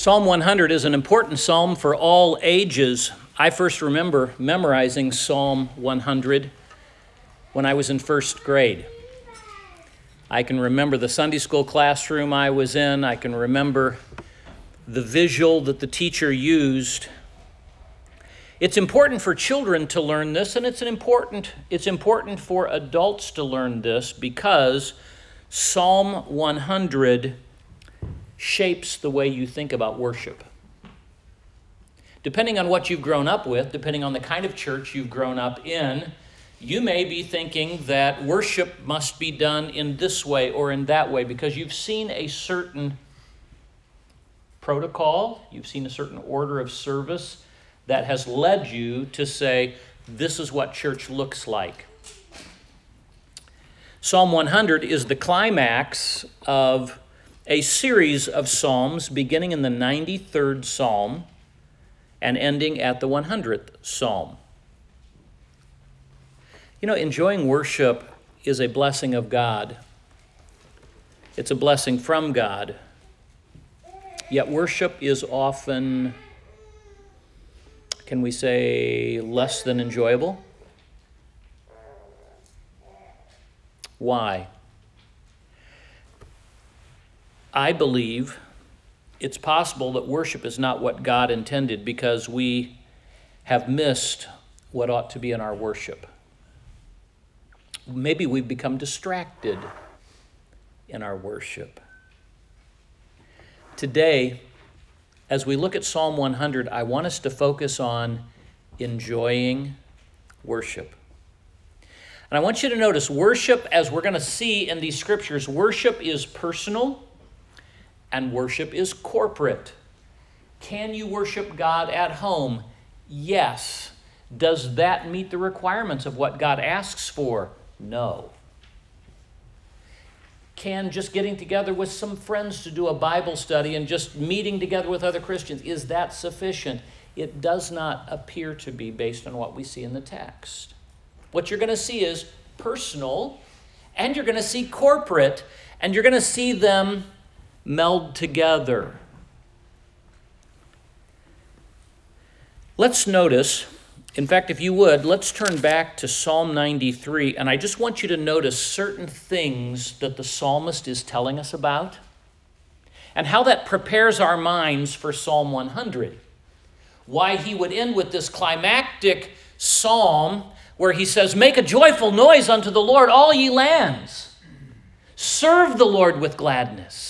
Psalm 100 is an important psalm for all ages. I first remember memorizing Psalm 100 when I was in first grade. I can remember the Sunday school classroom I was in. I can remember the visual that the teacher used. It's important for children to learn this, and it's, an important, it's important for adults to learn this because Psalm 100 shapes the way you think about worship. Depending on what you've grown up with, depending on the kind of church you've grown up in, you may be thinking that worship must be done in this way or in that way because you've seen a certain protocol, you've seen a certain order of service that has led you to say, this is what church looks like. Psalm 100 is the climax of a series of psalms beginning in the 93rd psalm and ending at the 100th psalm. You know, enjoying worship is a blessing of God, it's a blessing from God. Yet, worship is often, can we say, less than enjoyable? Why? I believe it's possible that worship is not what God intended because we have missed what ought to be in our worship. Maybe we've become distracted in our worship. Today, as we look at Psalm 100, I want us to focus on enjoying worship. And I want you to notice worship, as we're going to see in these scriptures, worship is personal and worship is corporate. Can you worship God at home? Yes. Does that meet the requirements of what God asks for? No. Can just getting together with some friends to do a Bible study and just meeting together with other Christians, is that sufficient? It does not appear to be based on what we see in the text. What you're going to see is personal, and you're going to see corporate, and you're going to see them meld together. Let's notice, in fact, if you would, let's turn back to Psalm 93, and I just want you to notice certain things that the psalmist is telling us about and how that prepares our minds for Psalm 100. Why he would end with this climactic psalm where he says, Make a joyful noise unto the Lord, all ye lands. Serve the Lord with gladness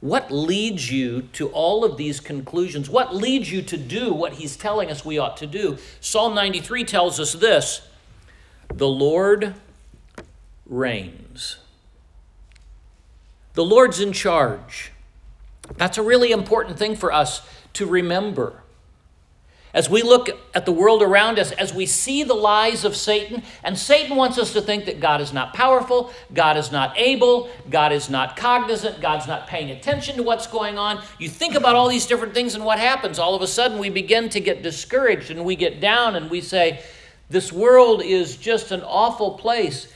what leads you to all of these conclusions? What leads you to do what he's telling us we ought to do? Psalm 93 tells us this The Lord reigns. The Lord's in charge. That's a really important thing for us to remember. As we look at the world around us, as we see the lies of Satan, and Satan wants us to think that God is not powerful, God is not able, God is not cognizant, God's not paying attention to what's going on. You think about all these different things, and what happens? All of a sudden, we begin to get discouraged and we get down and we say, This world is just an awful place.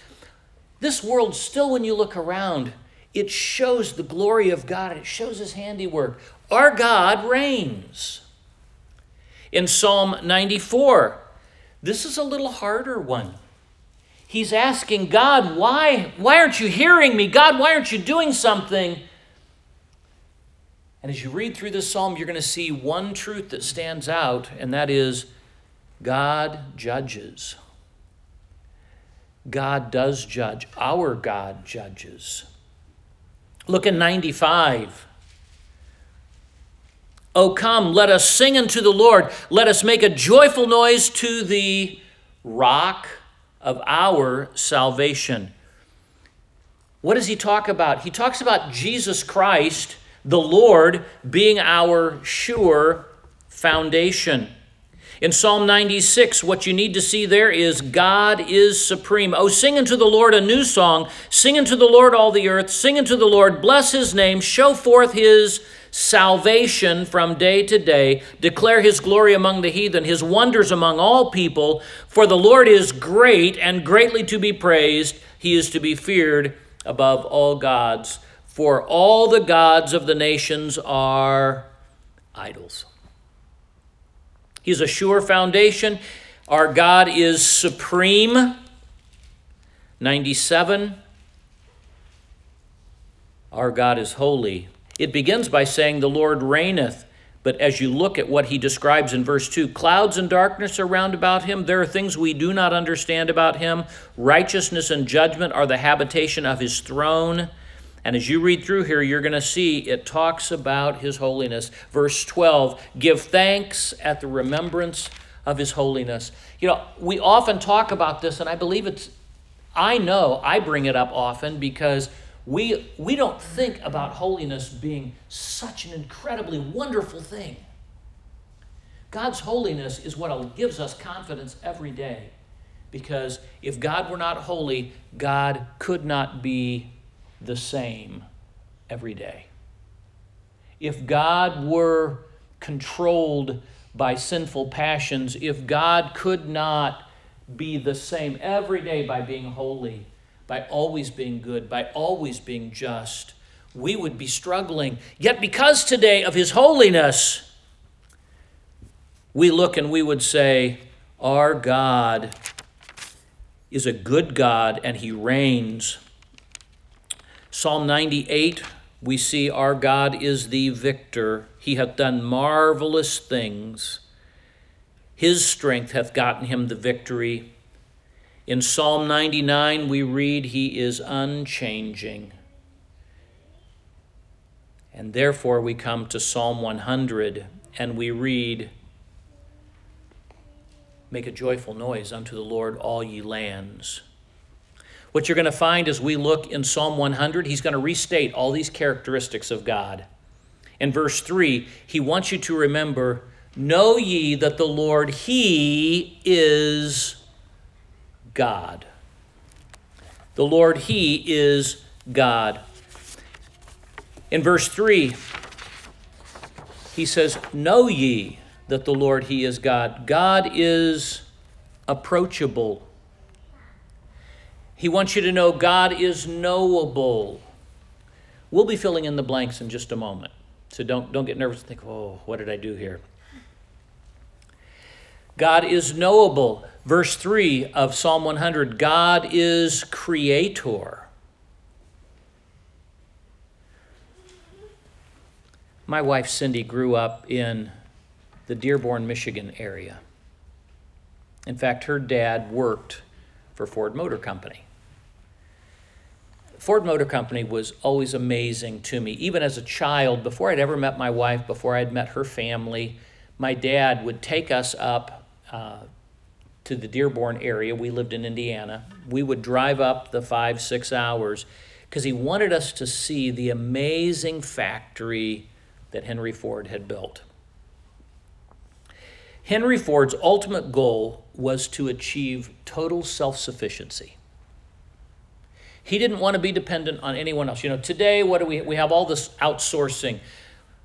This world, still, when you look around, it shows the glory of God, it shows His handiwork. Our God reigns in Psalm 94. This is a little harder one. He's asking God, why, why aren't you hearing me? God, why aren't you doing something? And as you read through this psalm, you're going to see one truth that stands out, and that is God judges. God does judge. Our God judges. Look in 95. O come, let us sing unto the Lord. Let us make a joyful noise to the rock of our salvation. What does he talk about? He talks about Jesus Christ the Lord being our sure foundation. In Psalm 96, what you need to see there is God is supreme. Oh, sing unto the Lord a new song. Sing unto the Lord all the earth. Sing unto the Lord, bless his name. Show forth his salvation from day to day. Declare his glory among the heathen, his wonders among all people. For the Lord is great and greatly to be praised. He is to be feared above all gods. For all the gods of the nations are idols. He's a sure foundation. Our God is supreme. 97. Our God is holy. It begins by saying, The Lord reigneth. But as you look at what he describes in verse 2, clouds and darkness are round about him. There are things we do not understand about him. Righteousness and judgment are the habitation of his throne. And as you read through here, you're going to see it talks about his holiness. Verse 12 give thanks at the remembrance of his holiness. You know, we often talk about this, and I believe it's, I know I bring it up often because we, we don't think about holiness being such an incredibly wonderful thing. God's holiness is what gives us confidence every day. Because if God were not holy, God could not be the same every day. If God were controlled by sinful passions, if God could not be the same every day by being holy, by always being good, by always being just, we would be struggling. Yet, because today of His holiness, we look and we would say, Our God is a good God and He reigns. Psalm 98, we see our God is the victor. He hath done marvelous things. His strength hath gotten him the victory. In Psalm 99, we read, He is unchanging. And therefore, we come to Psalm 100 and we read, Make a joyful noise unto the Lord, all ye lands. What you're going to find as we look in Psalm 100, he's going to restate all these characteristics of God. In verse 3, he wants you to remember Know ye that the Lord, He is God. The Lord, He is God. In verse 3, he says, Know ye that the Lord, He is God. God is approachable. He wants you to know God is knowable. We'll be filling in the blanks in just a moment. So don't, don't get nervous and think, oh, what did I do here? God is knowable. Verse 3 of Psalm 100 God is creator. My wife Cindy grew up in the Dearborn, Michigan area. In fact, her dad worked for Ford Motor Company. Ford Motor Company was always amazing to me. Even as a child, before I'd ever met my wife, before I'd met her family, my dad would take us up uh, to the Dearborn area. We lived in Indiana. We would drive up the five, six hours because he wanted us to see the amazing factory that Henry Ford had built. Henry Ford's ultimate goal was to achieve total self sufficiency. He didn't want to be dependent on anyone else. You know, today, what do we we have all this outsourcing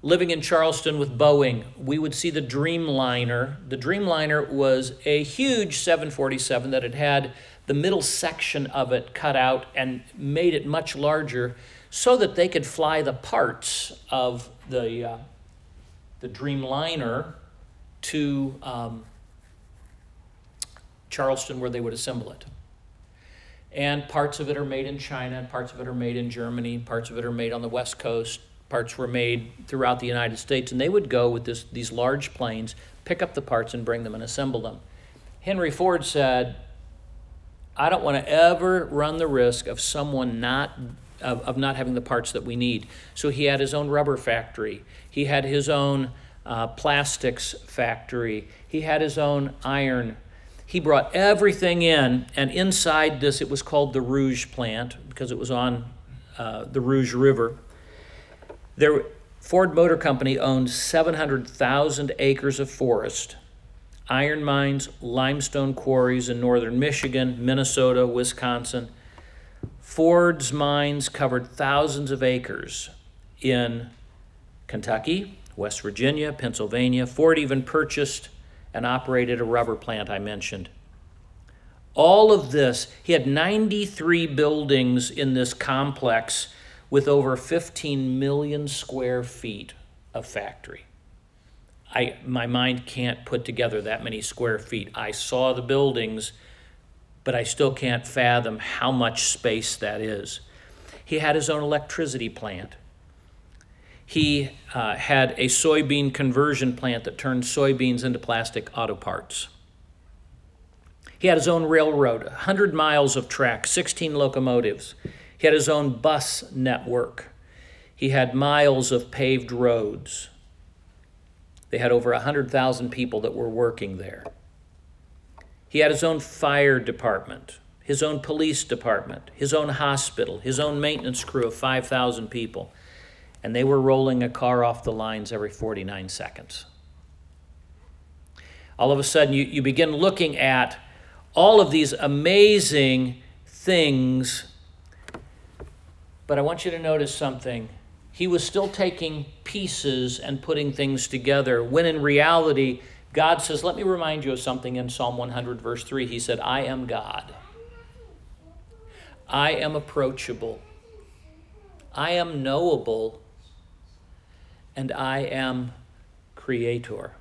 living in Charleston with Boeing, we would see the Dreamliner. The Dreamliner was a huge 747 that had had the middle section of it cut out and made it much larger so that they could fly the parts of the, uh, the Dreamliner to um, Charleston where they would assemble it. And parts of it are made in China, parts of it are made in Germany, parts of it are made on the West Coast, parts were made throughout the United States, and they would go with this, these large planes, pick up the parts, and bring them and assemble them. Henry Ford said, I don't want to ever run the risk of someone not of, of not having the parts that we need. So he had his own rubber factory. He had his own uh, plastics factory. He had his own iron. He brought everything in, and inside this, it was called the Rouge plant because it was on uh, the Rouge River there, Ford Motor Company owned 700,000 acres of forest, iron mines, limestone quarries in northern Michigan, Minnesota, Wisconsin. Ford's mines covered thousands of acres in Kentucky, West Virginia, Pennsylvania. Ford even purchased and operated a rubber plant I mentioned. All of this, he had 93 buildings in this complex with over 15 million square feet of factory. I, my mind can't put together that many square feet. I saw the buildings, but I still can't fathom how much space that is. He had his own electricity plant. He uh, had a soybean conversion plant that turned soybeans into plastic auto parts. He had his own railroad, 100 miles of track, 16 locomotives. He had his own bus network. He had miles of paved roads. They had over 100,000 people that were working there. He had his own fire department, his own police department, his own hospital, his own maintenance crew of 5,000 people. And they were rolling a car off the lines every 49 seconds. All of a sudden, you, you begin looking at all of these amazing things. But I want you to notice something. He was still taking pieces and putting things together, when in reality, God says, Let me remind you of something in Psalm 100, verse 3. He said, I am God. I am approachable. I am knowable. And I am creator.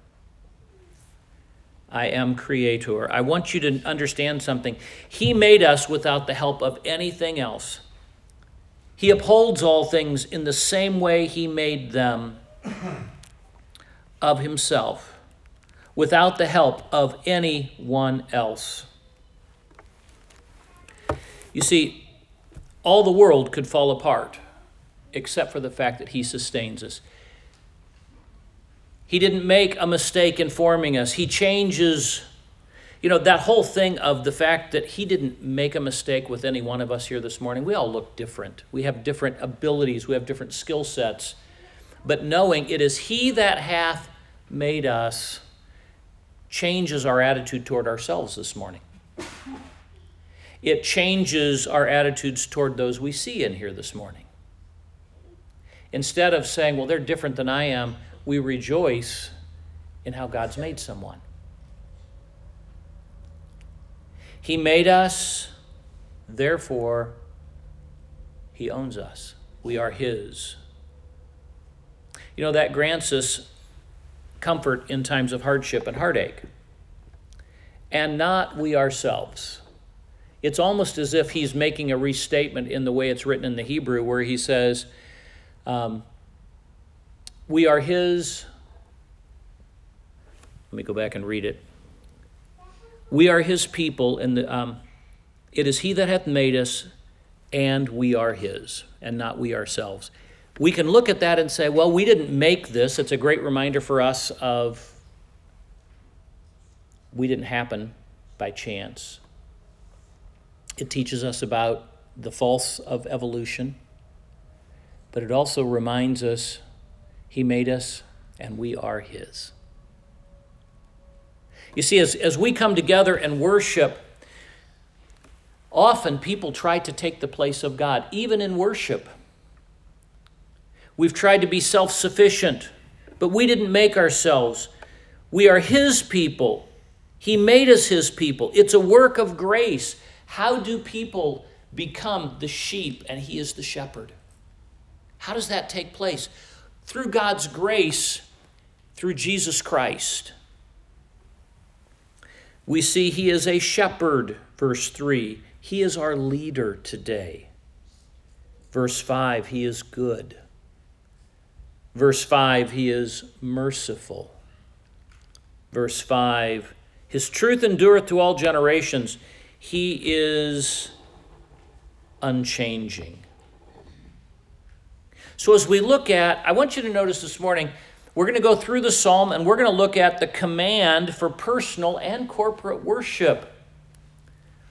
I am creator. I want you to understand something. He made us without the help of anything else. He upholds all things in the same way he made them of himself, without the help of anyone else. You see, all the world could fall apart except for the fact that he sustains us. He didn't make a mistake in forming us. He changes, you know, that whole thing of the fact that He didn't make a mistake with any one of us here this morning. We all look different. We have different abilities, we have different skill sets. But knowing it is He that hath made us changes our attitude toward ourselves this morning. It changes our attitudes toward those we see in here this morning. Instead of saying, well, they're different than I am, we rejoice in how God's made someone. He made us, therefore, He owns us. We are His. You know, that grants us comfort in times of hardship and heartache, and not we ourselves. It's almost as if he's making a restatement in the way it's written in the Hebrew, where he says, um, we are His. Let me go back and read it. We are His people, and the, um, it is He that hath made us, and we are His, and not we ourselves. We can look at that and say, well, we didn't make this. It's a great reminder for us of we didn't happen by chance. It teaches us about the false of evolution, but it also reminds us he made us, and we are His. You see, as, as we come together and worship, often people try to take the place of God, even in worship. We've tried to be self sufficient, but we didn't make ourselves. We are His people. He made us His people. It's a work of grace. How do people become the sheep and He is the shepherd? How does that take place? Through God's grace, through Jesus Christ. We see he is a shepherd, verse 3. He is our leader today. Verse 5, he is good. Verse 5, he is merciful. Verse 5, his truth endureth to all generations. He is unchanging. So, as we look at, I want you to notice this morning, we're going to go through the psalm and we're going to look at the command for personal and corporate worship.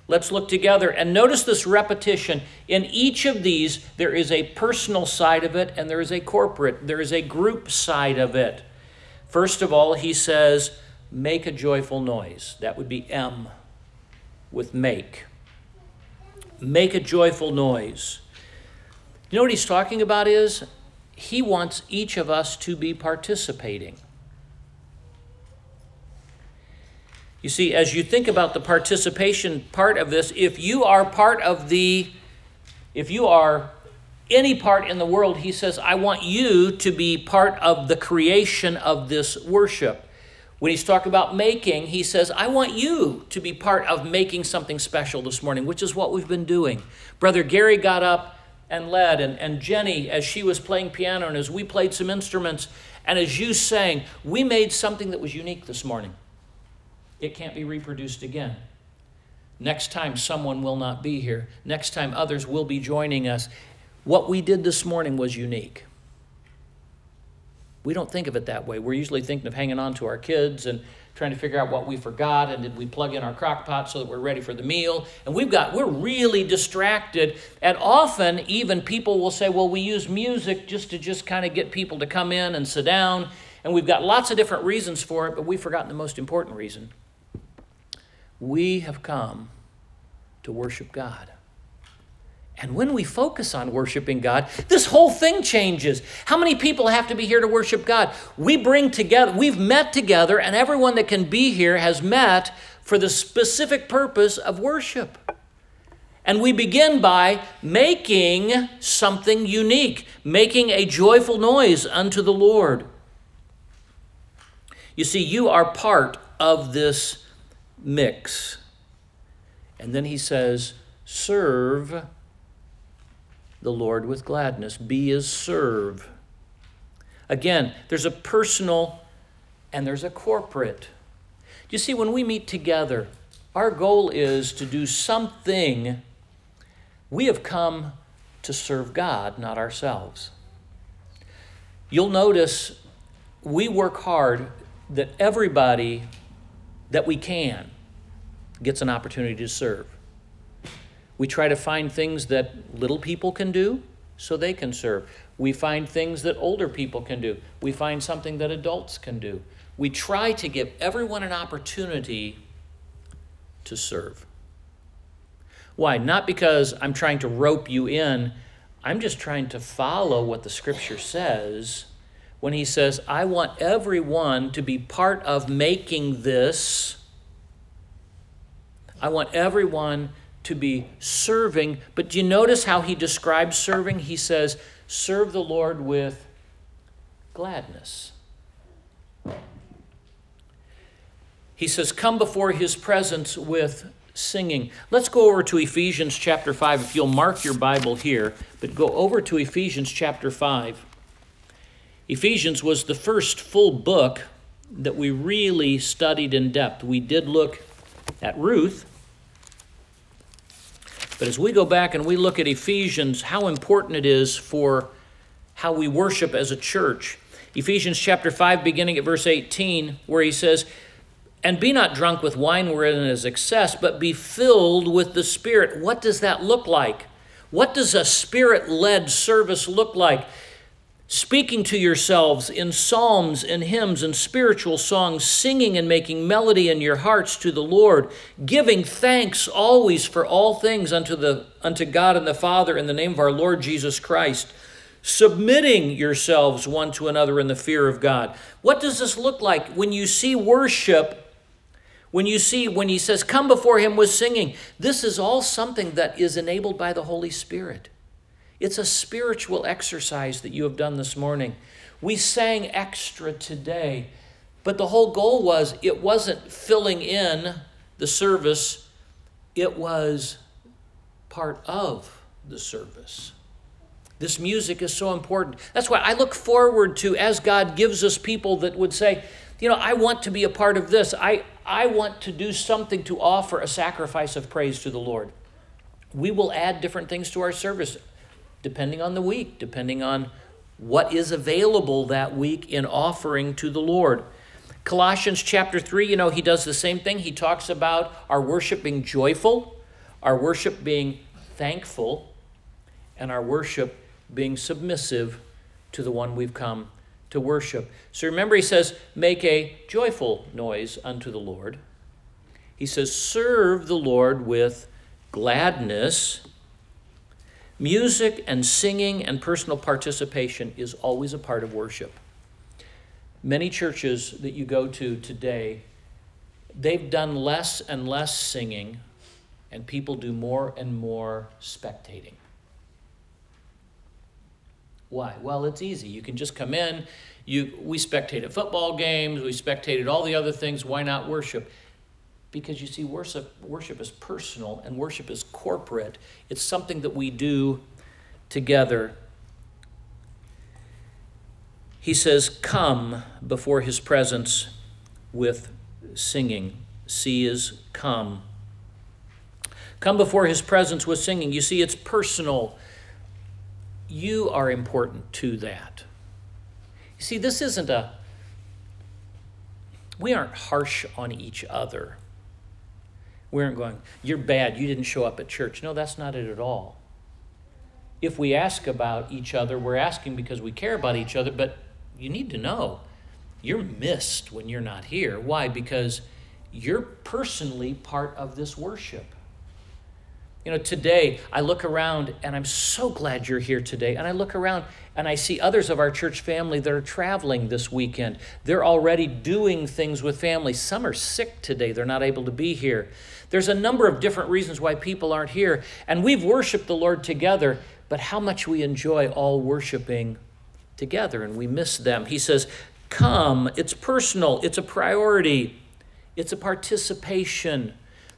Let's look together and notice this repetition. In each of these, there is a personal side of it and there is a corporate, there is a group side of it. First of all, he says, make a joyful noise. That would be M with make. Make a joyful noise. You know what he's talking about is he wants each of us to be participating. You see, as you think about the participation part of this, if you are part of the, if you are any part in the world, he says, I want you to be part of the creation of this worship. When he's talking about making, he says, I want you to be part of making something special this morning, which is what we've been doing. Brother Gary got up and led, and, and Jenny, as she was playing piano, and as we played some instruments, and as you sang, we made something that was unique this morning it can't be reproduced again. Next time, someone will not be here. Next time, others will be joining us. What we did this morning was unique. We don't think of it that way. We're usually thinking of hanging on to our kids and trying to figure out what we forgot and did we plug in our crock pot so that we're ready for the meal. And we've got we're really distracted. And often even people will say well we use music just to just kind of get people to come in and sit down. And we've got lots of different reasons for it but we've forgotten the most important reason. We have come to worship God. And when we focus on worshiping God, this whole thing changes. How many people have to be here to worship God? We bring together, we've met together, and everyone that can be here has met for the specific purpose of worship. And we begin by making something unique, making a joyful noise unto the Lord. You see, you are part of this mix. And then he says, Serve the Lord with gladness. Be as serve. Again, there's a personal and there's a corporate. You see, when we meet together, our goal is to do something. We have come to serve God, not ourselves. You'll notice we work hard that everybody that we can gets an opportunity to serve. We try to find things that little people can do so they can serve. We find things that older people can do. We find something that adults can do. We try to give everyone an opportunity to serve. Why? Not because I'm trying to rope you in, I'm just trying to follow what the scripture says when he says, I want everyone to be part of making this I want everyone to be serving. But do you notice how he describes serving? He says, Serve the Lord with gladness. He says, Come before his presence with singing. Let's go over to Ephesians chapter 5. If you'll mark your Bible here, but go over to Ephesians chapter 5. Ephesians was the first full book that we really studied in depth. We did look at Ruth. But as we go back and we look at Ephesians, how important it is for how we worship as a church. Ephesians chapter 5, beginning at verse 18, where he says, And be not drunk with wine wherein is excess, but be filled with the Spirit. What does that look like? What does a spirit led service look like? Speaking to yourselves in psalms and hymns and spiritual songs, singing and making melody in your hearts to the Lord, giving thanks always for all things unto, the, unto God and the Father in the name of our Lord Jesus Christ, submitting yourselves one to another in the fear of God. What does this look like when you see worship? When you see, when he says, Come before him with singing, this is all something that is enabled by the Holy Spirit. It's a spiritual exercise that you have done this morning. We sang extra today, but the whole goal was it wasn't filling in the service, it was part of the service. This music is so important. That's why I look forward to, as God gives us people that would say, you know, I want to be a part of this. I, I want to do something to offer a sacrifice of praise to the Lord. We will add different things to our service depending on the week, depending on what is available that week in offering to the Lord. Colossians chapter 3, you know, he does the same thing. He talks about our worship being joyful. Our worship being thankful and our worship being submissive to the one we've come to worship. So remember, he says, make a joyful noise unto the Lord. He says, serve the Lord with gladness. Music and singing and personal participation is always a part of worship. Many churches that you go to today, they've done less and less singing, and people do more and more spectating. Why? Well, it's easy. You can just come in. You, we spectated football games. We spectated all the other things. Why not worship? Because you see, worship, worship is personal and worship is corporate. It's something that we do together. He says, Come before his presence with singing. See is come. Come before his presence with singing. You see, it's personal you are important to that. You see, this isn't a, we aren't harsh on each other. We aren't going, you're bad, you didn't show up at church. No, that's not it at all. If we ask about each other, we're asking because we care about each other, but you need to know you're missed when you're not here. Why? Because you're personally part of this worship. You know, today I look around and I'm so glad you're here today. And I look around and I see others of our church family that are traveling this weekend. They're already doing things with family. Some are sick today, they're not able to be here. There's a number of different reasons why people aren't here. And we've worshiped the Lord together, but how much we enjoy all worshiping together and we miss them. He says, Come, it's personal, it's a priority, it's a participation.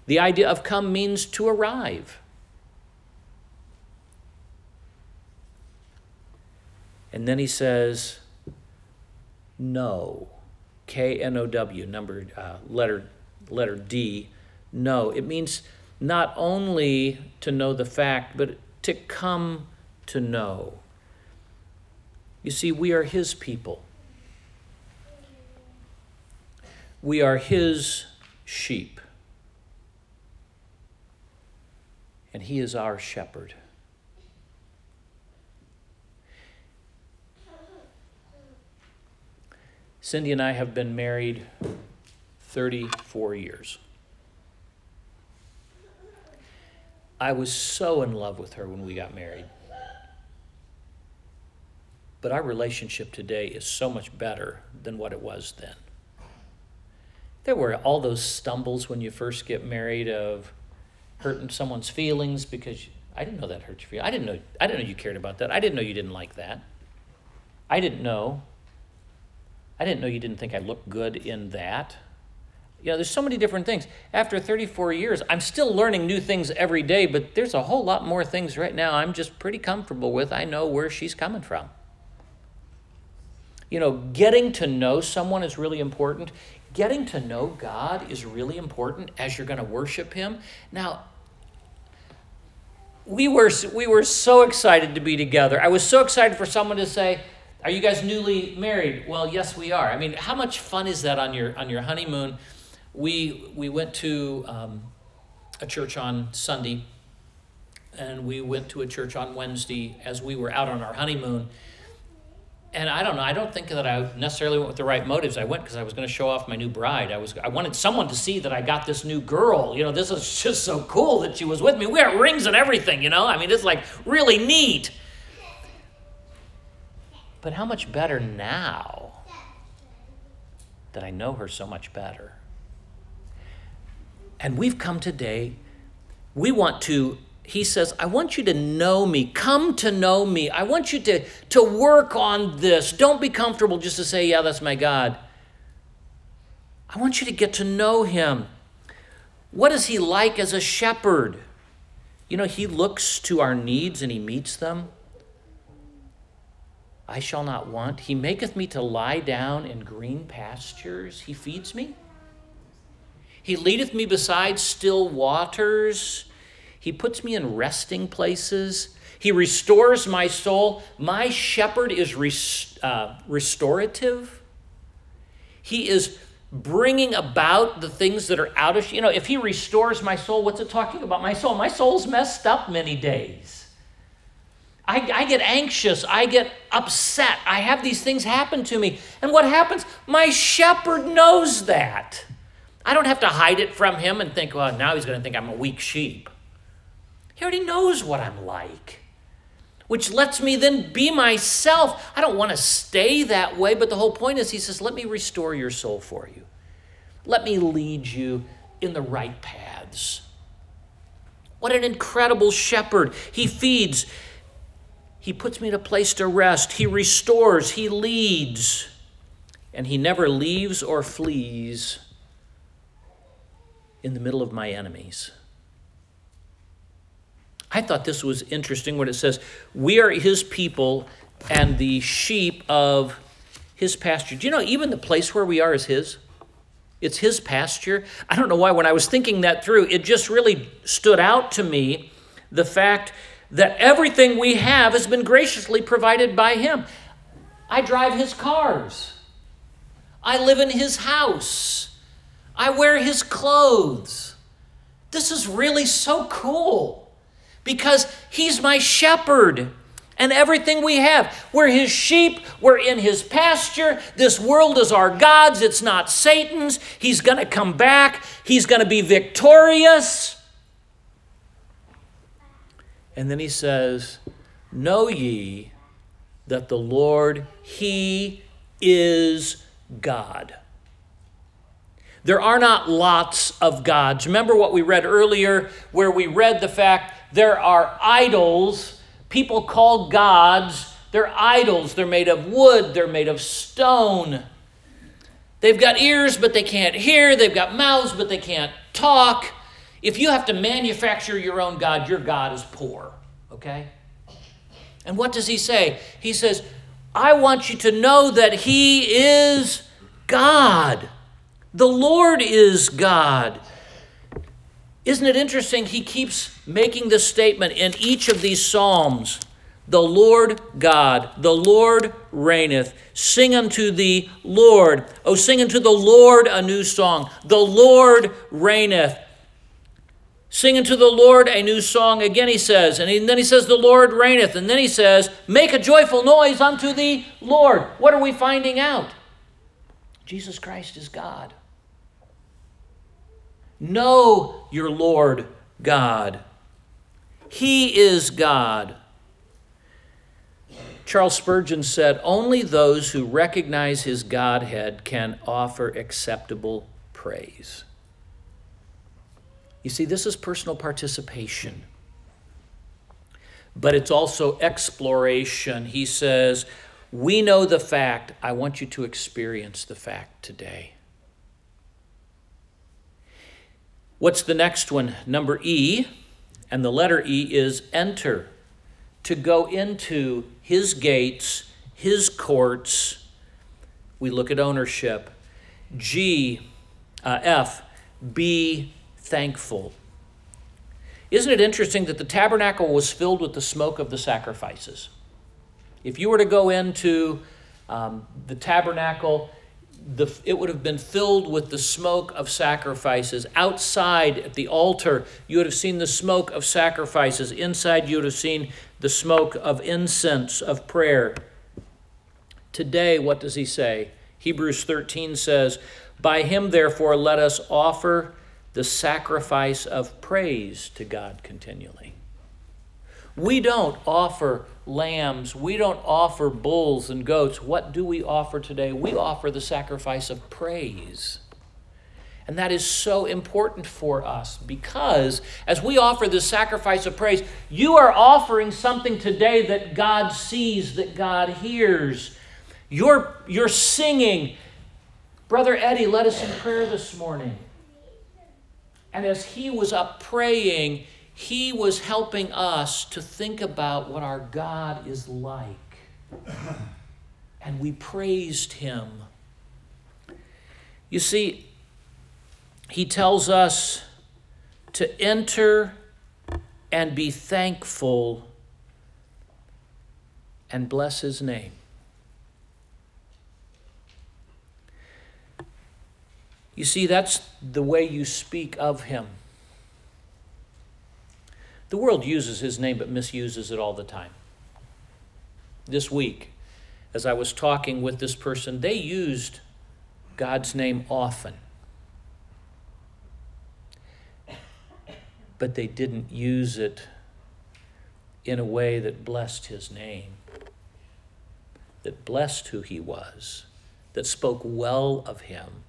The idea of come means to arrive. And then he says, no. K N O W, number, uh, letter, letter D. No. It means not only to know the fact, but to come to know. You see, we are his people. We are his sheep. and He is our shepherd. Cindy and I have been married 34 years. I was so in love with her when we got married. But our relationship today is so much better than what it was then. There were all those stumbles when you first get married of hurting someone's feelings because I didn't know that hurt your feelings. I didn't know I didn't know you cared about that. I didn't know you didn't like that. I didn't know. I didn't know you didn't think I looked good in that. You know, there's so many different things. After 34 years, I'm still learning new things every day, but there's a whole lot more things right now I'm just pretty comfortable with. I know where she's coming from. You know, getting to know someone is really important getting to know God is really important as you're going to worship Him. Now, we were, we were so excited to be together. I was so excited for someone to say, Are you guys newly married? Well, yes, we are. I mean, how much fun is that on your, on your honeymoon? We, we went to um, a church on Sunday, and we went to a church on Wednesday as we were out on our honeymoon and I don't know. I don't think that I necessarily went with the right motives. I went because I was going to show off my new bride. I was. I wanted someone to see that I got this new girl. You know, this is just so cool that she was with me. We had rings and everything. You know, I mean, it's like really neat. But how much better now that I know her so much better? And we've come today. We want to he says, I want you to know me. Come to know me. I want you to, to work on this. Don't be comfortable just to say, Yeah, that's my God. I want you to get to know him. What is he like as a shepherd? You know, he looks to our needs and he meets them. I shall not want. He maketh me to lie down in green pastures. He feeds me. He leadeth me beside still waters. He puts me in resting places. He restores my soul. My shepherd is uh, restorative. He is bringing about the things that are out of you know if he restores my soul what's it talking about my soul my soul's messed up many days I, I, get anxious i get upset i have these things happen to me and what happens my shepherd knows that i don't have to hide it from him and think well now he's going to think i'm a weak sheep he already knows what i'm like which lets me then be myself. I don't want to stay that way, but the whole point is, he says, let me restore your soul for you. Let me lead you in the right paths. What an incredible shepherd. He feeds, he puts me in a place to rest, he restores, he leads, and he never leaves or flees in the middle of my enemies. I thought this was interesting when it says, We are his people and the sheep of his pasture. Do you know, even the place where we are is his? It's his pasture. I don't know why, when I was thinking that through, it just really stood out to me the fact that everything we have has been graciously provided by him. I drive his cars, I live in his house, I wear his clothes. This is really so cool because he's my shepherd and everything we have. We're his sheep, we're in his pasture. This world is our God's, it's not Satan's. He's going to come back, he's going to be victorious. And then he says, Know ye that the Lord, he is God. There are not lots of gods. Remember what we read earlier, where we read the fact there are idols, people called gods. They're idols. They're made of wood, they're made of stone. They've got ears, but they can't hear. They've got mouths, but they can't talk. If you have to manufacture your own God, your God is poor, okay? And what does he say? He says, I want you to know that he is God. The Lord is God. Isn't it interesting? He keeps making this statement in each of these Psalms The Lord God, the Lord reigneth. Sing unto the Lord. Oh, sing unto the Lord a new song. The Lord reigneth. Sing unto the Lord a new song. Again, he says, and then he says, The Lord reigneth. And then he says, Make a joyful noise unto the Lord. What are we finding out? Jesus Christ is God. Know your Lord God. He is God. Charles Spurgeon said, Only those who recognize his Godhead can offer acceptable praise. You see, this is personal participation, but it's also exploration. He says, We know the fact. I want you to experience the fact today. What's the next one? Number E, and the letter E is enter, to go into his gates, his courts. We look at ownership. G, uh, F, be thankful. Isn't it interesting that the tabernacle was filled with the smoke of the sacrifices? If you were to go into um, the tabernacle, the, it would have been filled with the smoke of sacrifices. Outside at the altar, you would have seen the smoke of sacrifices. Inside, you would have seen the smoke of incense, of prayer. Today, what does he say? Hebrews 13 says, By him, therefore, let us offer the sacrifice of praise to God continually. We don't offer lambs. We don't offer bulls and goats. What do we offer today? We offer the sacrifice of praise. And that is so important for us because as we offer the sacrifice of praise, you are offering something today that God sees, that God hears. You're, you're singing. Brother Eddie led us in prayer this morning. And as he was up praying, he was helping us to think about what our God is like. And we praised him. You see, he tells us to enter and be thankful and bless his name. You see, that's the way you speak of him. The world uses his name but misuses it all the time. This week, as I was talking with this person, they used God's name often. But they didn't use it in a way that blessed his name, that blessed who he was, that spoke well of him.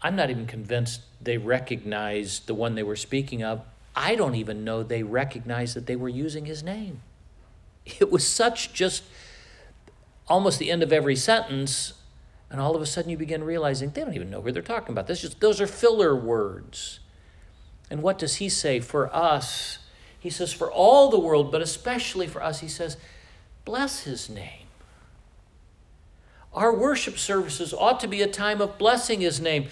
I'm not even convinced they recognized the one they were speaking of. I don't even know they recognized that they were using his name. It was such just almost the end of every sentence, and all of a sudden you begin realizing they don't even know who they're talking about. This just those are filler words. And what does he say for us? He says, for all the world, but especially for us, he says, bless his name. Our worship services ought to be a time of blessing his name.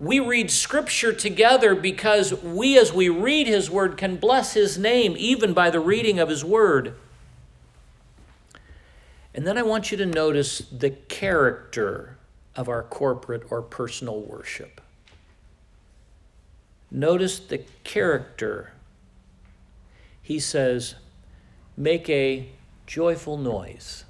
We read scripture together because we, as we read his word, can bless his name even by the reading of his word. And then I want you to notice the character of our corporate or personal worship. Notice the character. He says, make a joyful noise.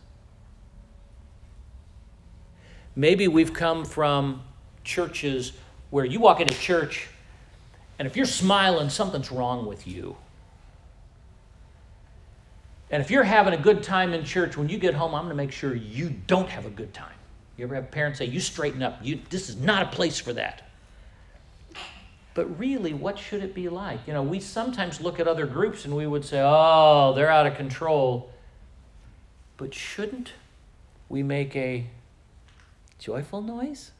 Maybe we've come from churches where you walk into church and if you're smiling, something's wrong with you. And if you're having a good time in church, when you get home, I'm going to make sure you don't have a good time. You ever have parents say, You straighten up. You, this is not a place for that. But really, what should it be like? You know, we sometimes look at other groups and we would say, Oh, they're out of control. But shouldn't we make a joyful noise?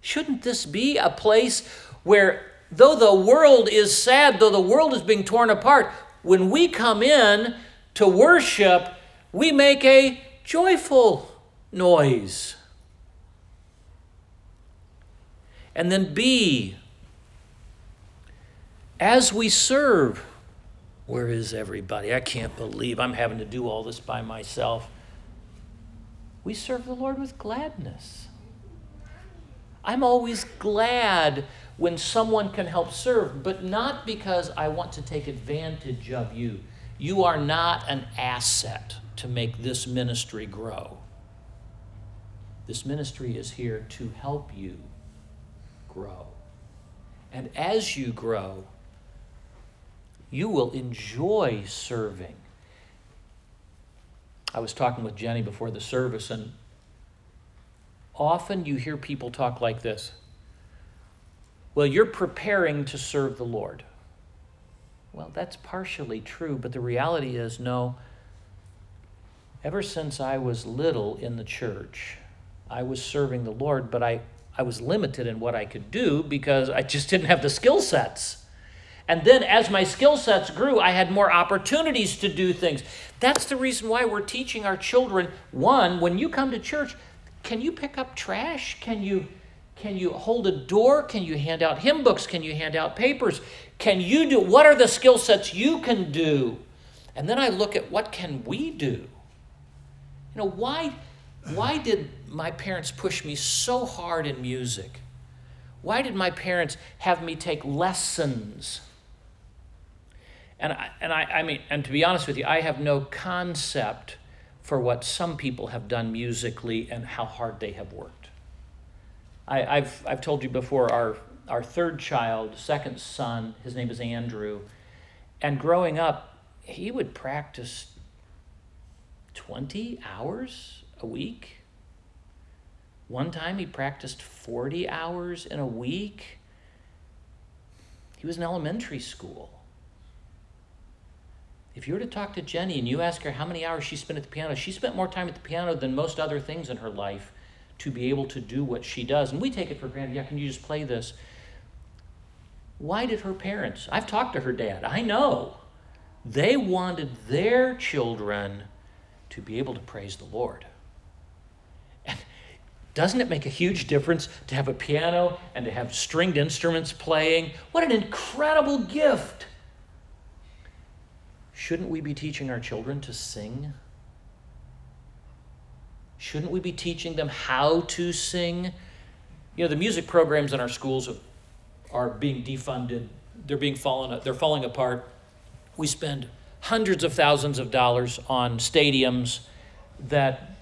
Shouldn't this be a place where, though the world is sad, though the world is being torn apart, when we come in to worship, we make a joyful noise. And then B, as we serve, where is everybody? I can't believe I'm having to do all this by myself. We serve the Lord with gladness. I'm always glad when someone can help serve, but not because I want to take advantage of you. You are not an asset to make this ministry grow. This ministry is here to help you grow. And as you grow, you will enjoy serving. I was talking with Jenny before the service, and often you hear people talk like this well, you're preparing to serve the Lord. Well, that's partially true, but the reality is no. Ever since I was little in the church, I was serving the Lord, but I, I was limited in what I could do because I just didn't have the skill sets. And then as my skill sets grew, I had more opportunities to do things. That's the reason why we're teaching our children one, when you come to church, can you pick up trash? Can you can you hold a door? Can you hand out hymn books? Can you hand out papers? Can you do what are the skill sets you can do? And then I look at what can we do? You know, why why did my parents push me so hard in music? Why did my parents have me take lessons? And I, and I, I mean, and to be honest with you, I have no concept for what some people have done musically and how hard they have worked. I, have I've told you before, our, our third child, second son, his name is Andrew, and growing up, he would practice 20 hours a week. One time he practiced 40 hours in a week. He was in elementary school. If you were to talk to Jenny and you ask her how many hours she spent at the piano, she spent more time at the piano than most other things in her life to be able to do what she does. And we take it for granted. Yeah, can you just play this? Why did her parents? I've talked to her dad. I know. They wanted their children to be able to praise the Lord. And doesn't it make a huge difference to have a piano and to have stringed instruments playing? What an incredible gift! Shouldn't we be teaching our children to sing? Shouldn't we be teaching them how to sing? You know, the music programs in our schools are being defunded. They're being fallen. They're falling apart. We spend hundreds of thousands of dollars on stadiums that,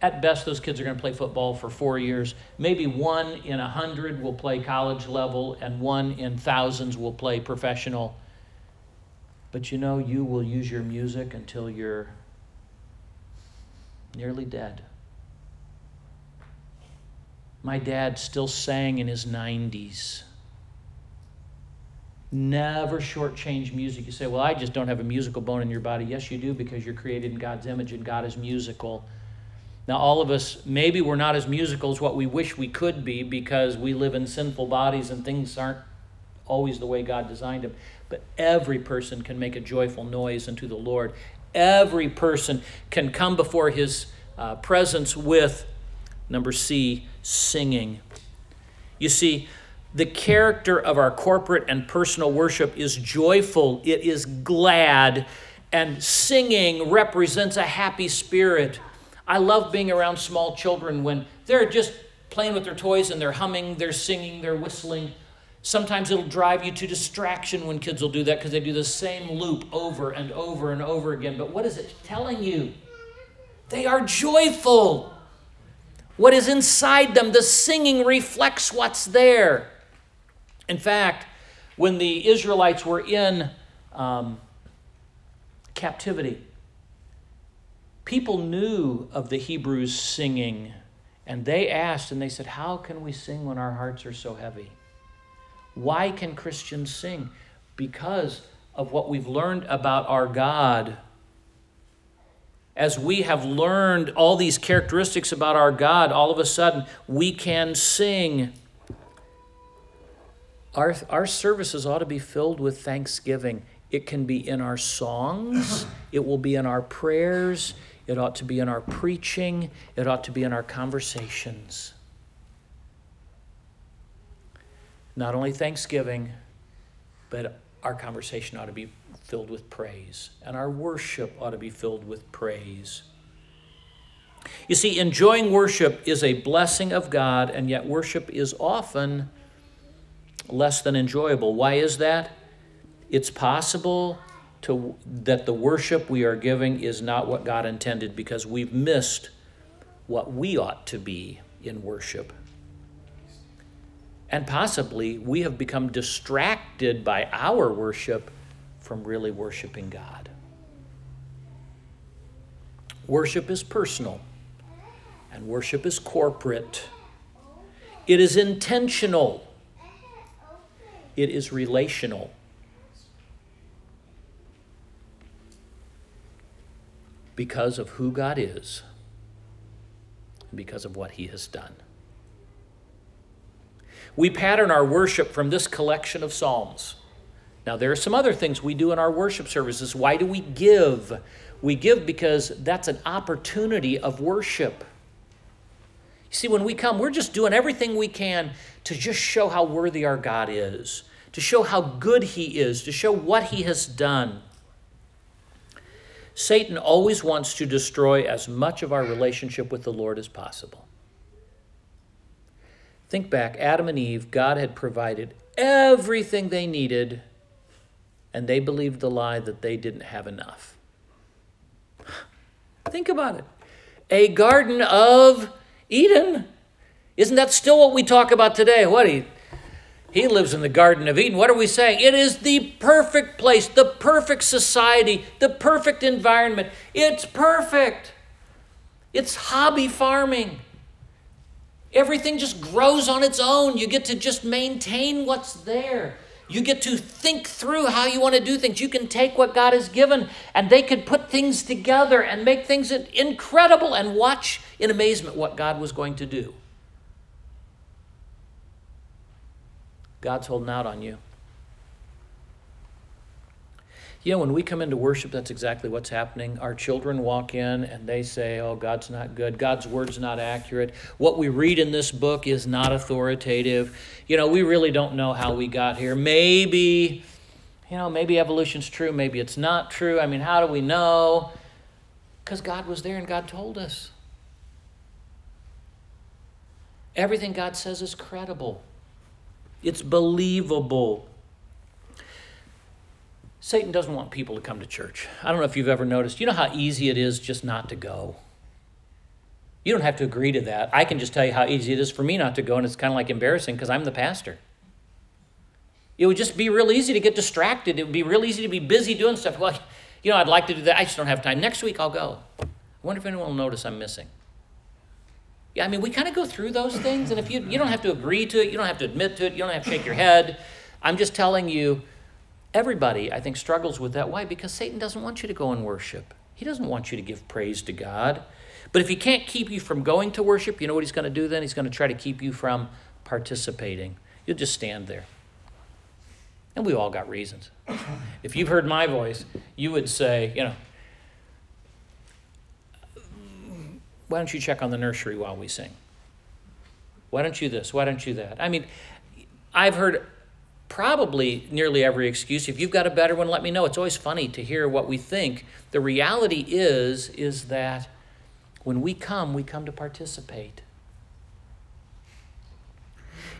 at best, those kids are going to play football for four years. Maybe one in a hundred will play college level, and one in thousands will play professional. But you know, you will use your music until you're nearly dead. My dad still sang in his 90s. Never shortchange music. You say, Well, I just don't have a musical bone in your body. Yes, you do, because you're created in God's image and God is musical. Now, all of us, maybe we're not as musical as what we wish we could be because we live in sinful bodies and things aren't always the way God designed them. But every person can make a joyful noise unto the Lord. Every person can come before his uh, presence with, number C, singing. You see, the character of our corporate and personal worship is joyful, it is glad, and singing represents a happy spirit. I love being around small children when they're just playing with their toys and they're humming, they're singing, they're whistling. Sometimes it'll drive you to distraction when kids will do that because they do the same loop over and over and over again. But what is it telling you? They are joyful. What is inside them, the singing reflects what's there. In fact, when the Israelites were in um, captivity, people knew of the Hebrews singing, and they asked and they said, How can we sing when our hearts are so heavy? Why can Christians sing? Because of what we've learned about our God as we have learned all these characteristics about our God, all of a sudden we can sing. Our, our services ought to be filled with thanksgiving. It can be in our songs, it will be in our prayers, it ought to be in our preaching, it ought to be in our conversations. Not only thanksgiving, but our conversation ought to be filled with praise, and our worship ought to be filled with praise. You see, enjoying worship is a blessing of God, and yet worship is often less than enjoyable. Why is that? It's possible to, that the worship we are giving is not what God intended because we've missed what we ought to be in worship. And possibly we have become distracted by our worship from really worshiping God. Worship is personal, and worship is corporate. It is intentional, it is relational. Because of who God is, because of what He has done. We pattern our worship from this collection of Psalms. Now, there are some other things we do in our worship services. Why do we give? We give because that's an opportunity of worship. You see, when we come, we're just doing everything we can to just show how worthy our God is, to show how good He is, to show what He has done. Satan always wants to destroy as much of our relationship with the Lord as possible. Think back Adam and Eve, God had provided everything they needed and they believed the lie that they didn't have enough. Think about it. A Garden of Eden. Isn't that still what we talk about today? What he he lives in the Garden of Eden. What are we saying? It is the perfect place, the perfect society, the perfect environment. It's perfect. It's hobby farming. Everything just grows on its own. You get to just maintain what's there. You get to think through how you want to do things. You can take what God has given and they could put things together and make things incredible and watch in amazement what God was going to do. God's holding out on you. You know, when we come into worship, that's exactly what's happening. Our children walk in and they say, Oh, God's not good. God's word's not accurate. What we read in this book is not authoritative. You know, we really don't know how we got here. Maybe, you know, maybe evolution's true. Maybe it's not true. I mean, how do we know? Because God was there and God told us. Everything God says is credible, it's believable. Satan doesn't want people to come to church. I don't know if you've ever noticed. You know how easy it is just not to go? You don't have to agree to that. I can just tell you how easy it is for me not to go, and it's kind of like embarrassing because I'm the pastor. It would just be real easy to get distracted. It would be real easy to be busy doing stuff. Like, you know, I'd like to do that. I just don't have time. Next week I'll go. I wonder if anyone will notice I'm missing. Yeah, I mean, we kind of go through those things, and if you you don't have to agree to it, you don't have to admit to it, you don't have to shake your head. I'm just telling you Everybody, I think, struggles with that. Why? Because Satan doesn't want you to go and worship. He doesn't want you to give praise to God. But if he can't keep you from going to worship, you know what he's going to do then? He's going to try to keep you from participating. You'll just stand there. And we all got reasons. If you've heard my voice, you would say, you know, why don't you check on the nursery while we sing? Why don't you this? Why don't you that? I mean, I've heard probably nearly every excuse. If you've got a better one, let me know. It's always funny to hear what we think. The reality is is that when we come, we come to participate.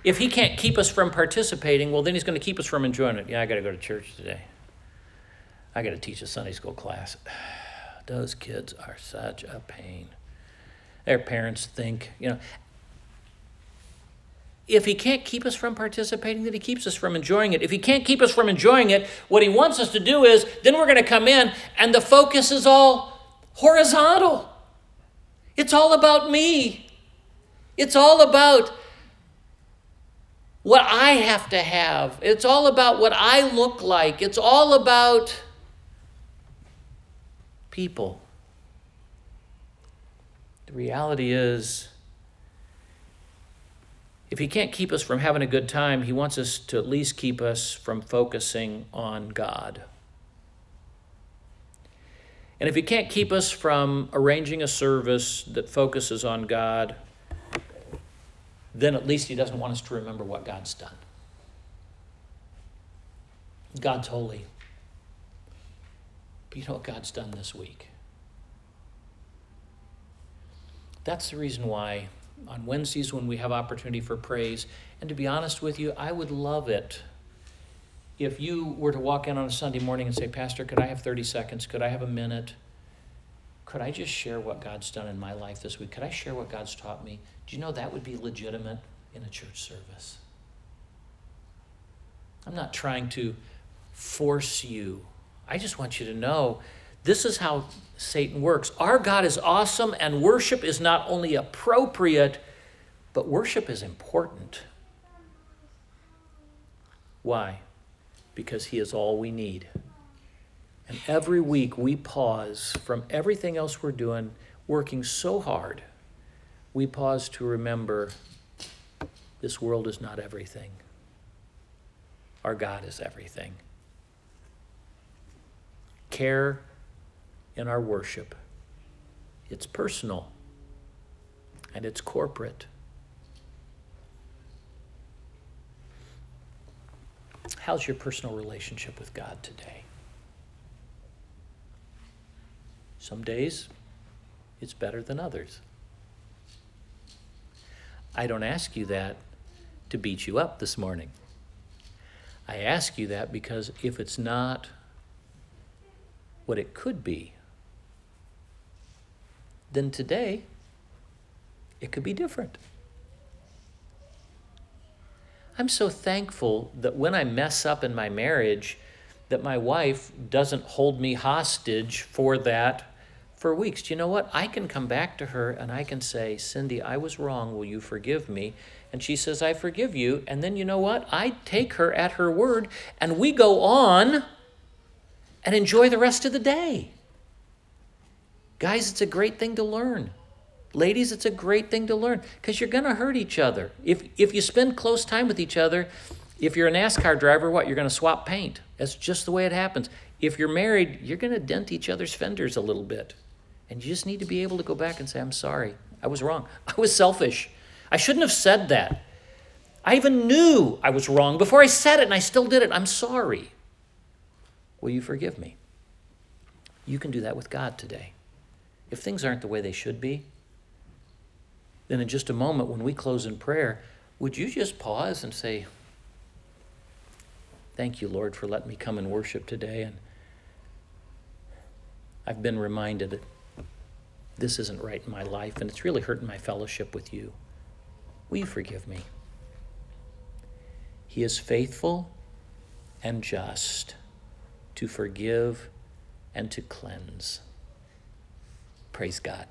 If he can't keep us from participating, well, then he's going to keep us from enjoying it. Yeah, I got to go to church today. I got to teach a Sunday school class. Those kids are such a pain. Their parents think, you know, if he can't keep us from participating, then he keeps us from enjoying it. If he can't keep us from enjoying it, what he wants us to do is then we're going to come in and the focus is all horizontal. It's all about me. It's all about what I have to have. It's all about what I look like. It's all about people. The reality is, if he can't keep us from having a good time, he wants us to at least keep us from focusing on God. And if he can't keep us from arranging a service that focuses on God, then at least he doesn't want us to remember what God's done. God's holy. But you know what God's done this week? That's the reason why on Wednesdays when we have opportunity for praise. And to be honest with you, I would love it if you were to walk in on a Sunday morning and say, Pastor, could I have 30 seconds? Could I have a minute? Could I just share what God's done in my life this week? Could I share what God's taught me? Do you know that would be legitimate in a church service? I'm not trying to force you. I just want you to know this is how Satan works. Our God is awesome, and worship is not only appropriate, but worship is important. Why? Because He is all we need. And every week we pause from everything else we're doing, working so hard, we pause to remember this world is not everything. Our God is everything. Care in our worship. It's personal and it's corporate. How's your personal relationship with God today? Some days it's better than others. I don't ask you that to beat you up this morning. I ask you that because if it's not what it could be, then today it could be different. I'm so thankful that when I mess up in my marriage, that my wife doesn't hold me hostage for that for weeks. Do you know what? I can come back to her and I can say, Cindy, I was wrong. Will you forgive me? And she says, I forgive you. And then you know what? I take her at her word and we go on and enjoy the rest of the day. Guys, it's a great thing to learn. Ladies, it's a great thing to learn because you're going to hurt each other. If, if you spend close time with each other, if you're a NASCAR driver, what? You're going to swap paint. That's just the way it happens. If you're married, you're going to dent each other's fenders a little bit. And you just need to be able to go back and say, I'm sorry. I was wrong. I was selfish. I shouldn't have said that. I even knew I was wrong before I said it and I still did it. I'm sorry. Will you forgive me? You can do that with God today if things aren't the way they should be, then in just a moment, when we close in prayer, would you just pause and say, Thank you, Lord, for letting me come and worship today. And I've been reminded that this isn't right in my life, and it's really hurting my fellowship with you. Will you forgive me? He is faithful and just to forgive and to cleanse. Praise God.